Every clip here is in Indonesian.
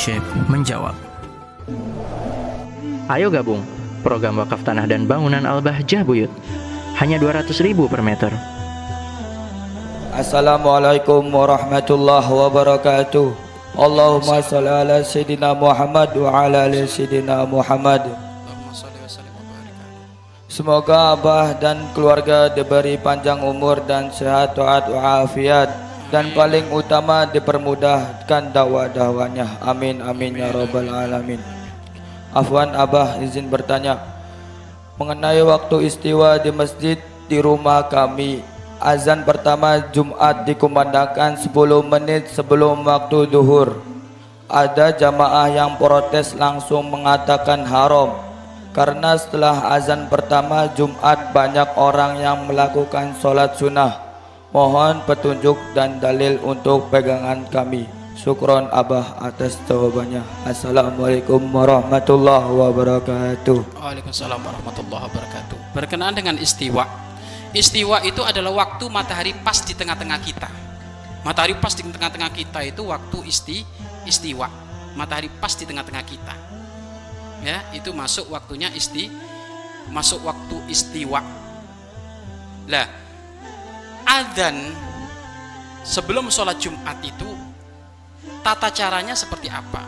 Syekh menjawab. Ayo gabung program wakaf tanah dan bangunan Al-Bahjah Buyut. Hanya 200 ribu per meter. Assalamualaikum warahmatullahi wabarakatuh. Allahumma salli ala Sayyidina Muhammad wa ala ali Sayyidina Muhammad. Semoga abah dan keluarga diberi panjang umur dan sehat taat walafiat dan paling utama dipermudahkan dakwah-dakwahnya. Amin amin ya rabbal alamin. Afwan abah izin bertanya mengenai waktu istiwa di masjid di rumah kami. Azan pertama Jumat dikumandangkan 10 menit sebelum waktu duhur. Ada jamaah yang protes langsung mengatakan haram karena setelah azan pertama Jumat banyak orang yang melakukan sholat sunnah. Mohon petunjuk dan dalil untuk pegangan kami. Syukron Abah atas jawabannya. Assalamualaikum warahmatullahi wabarakatuh. Waalaikumsalam warahmatullahi wabarakatuh. Berkenaan dengan istiwa. Istiwa itu adalah waktu matahari pas di tengah-tengah kita. Matahari pas di tengah-tengah kita itu waktu isti istiwa. Matahari pas di tengah-tengah kita. Ya, itu masuk waktunya isti masuk waktu istiwa. Lah, adzan sebelum sholat Jumat itu tata caranya seperti apa?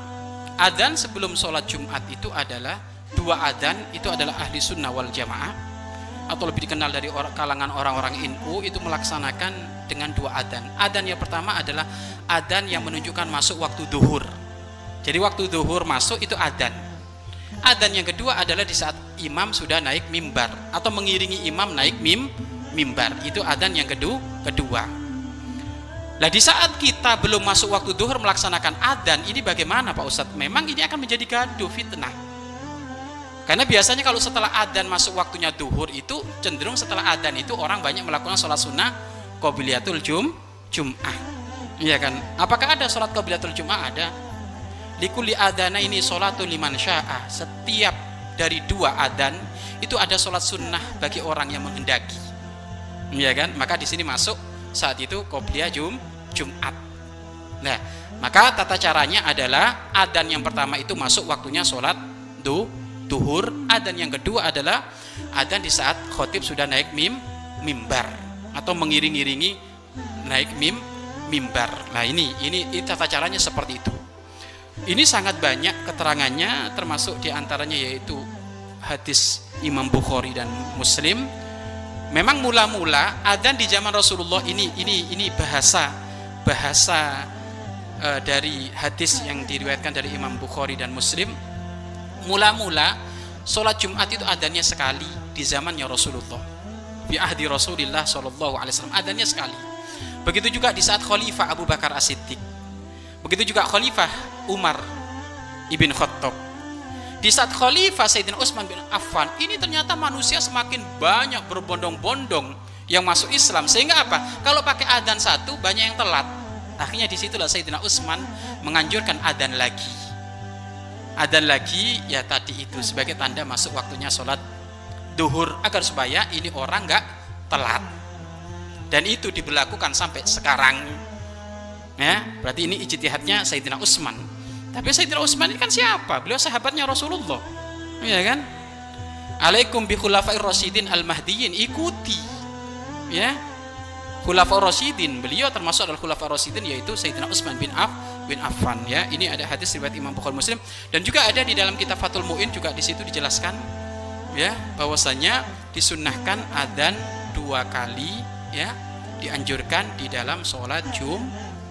Adzan sebelum sholat Jumat itu adalah dua adzan itu adalah ahli sunnah wal jamaah atau lebih dikenal dari kalangan orang-orang NU itu melaksanakan dengan dua adzan. Adzan yang pertama adalah adzan yang menunjukkan masuk waktu duhur. Jadi waktu duhur masuk itu adzan. Adzan yang kedua adalah di saat imam sudah naik mimbar atau mengiringi imam naik mim mimbar. Itu adzan yang kedua. kedua. Nah di saat kita belum masuk waktu duhur melaksanakan adzan ini bagaimana Pak Ustadz? Memang ini akan menjadi gaduh fitnah. Karena biasanya kalau setelah adzan masuk waktunya duhur itu cenderung setelah adzan itu orang banyak melakukan sholat sunnah qobliyatul jum jum'ah. Iya kan? Apakah ada sholat qobliyatul jum'ah? Ada. Likuli adana ini sholatul liman sya'ah. Setiap dari dua adzan itu ada sholat sunnah bagi orang yang menghendaki. Iya kan? Maka di sini masuk saat itu qobliyah jum Jumat. Nah, maka tata caranya adalah adan yang pertama itu masuk waktunya sholat du, duhur. Adan yang kedua adalah adan di saat khotib sudah naik mim mimbar atau mengiring-iringi naik mim mimbar. Nah ini, ini ini tata caranya seperti itu. Ini sangat banyak keterangannya termasuk di antaranya yaitu hadis Imam Bukhari dan Muslim. Memang mula-mula adan di zaman Rasulullah ini ini ini bahasa bahasa e, dari hadis yang diriwayatkan dari Imam Bukhari dan Muslim. Mula-mula sholat Jumat itu adanya sekali di zamannya Rasulullah. Di ahdi Rasulullah Shallallahu Alaihi Wasallam adanya sekali. Begitu juga di saat Khalifah Abu Bakar As-Siddiq. Begitu juga Khalifah Umar ibn Khattab di saat Khalifah Sayyidina Utsman bin Affan ini ternyata manusia semakin banyak berbondong-bondong yang masuk Islam. Sehingga apa? Kalau pakai adzan satu banyak yang telat. Akhirnya di situlah Sayyidina Utsman menganjurkan adzan lagi. Adzan lagi ya tadi itu sebagai tanda masuk waktunya sholat duhur. Agar supaya ini orang nggak telat. Dan itu diberlakukan sampai sekarang. Ya berarti ini ijtihadnya Sayyidina Utsman tapi Sayyidina Utsman ini kan siapa? Beliau sahabatnya Rasulullah. Ya kan? Alaikum bi khulafair rasyidin al mahdiyin ikuti. Ya. Khulafa Rasyidin. Beliau termasuk adalah Khulafa Rasyidin yaitu Sayyidina Utsman bin Aff bin Affan ya. Ini ada hadis riwayat Imam Bukhari Muslim. Dan juga ada di dalam kitab Fathul Muin juga di situ dijelaskan ya bahwasanya disunnahkan adzan dua kali ya dianjurkan di dalam sholat Jum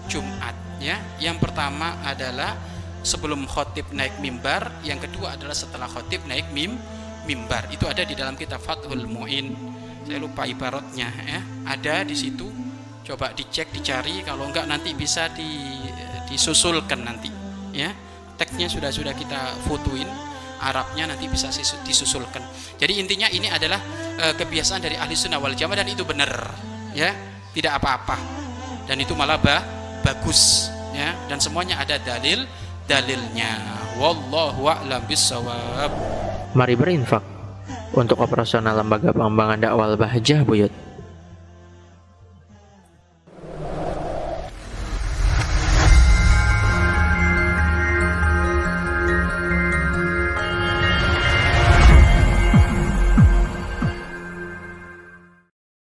Jumat ya. Yang pertama adalah sebelum khotib naik mimbar yang kedua adalah setelah khotib naik mim mimbar. Itu ada di dalam kitab Fathul Muin. Saya lupa ibaratnya ya. Ada di situ. Coba dicek dicari. Kalau enggak nanti bisa di, disusulkan nanti ya. Teksnya sudah sudah kita fotoin. Arabnya nanti bisa disusulkan. Jadi intinya ini adalah e, kebiasaan dari ahli sunnah wal jamaah dan itu benar ya. Tidak apa-apa. Dan itu malah bah, bagus ya. Dan semuanya ada dalil dalilnya wallahu a'lam bissawab Mari berinfak untuk operasional lembaga pengembangan dakwah Bahjah Buyut.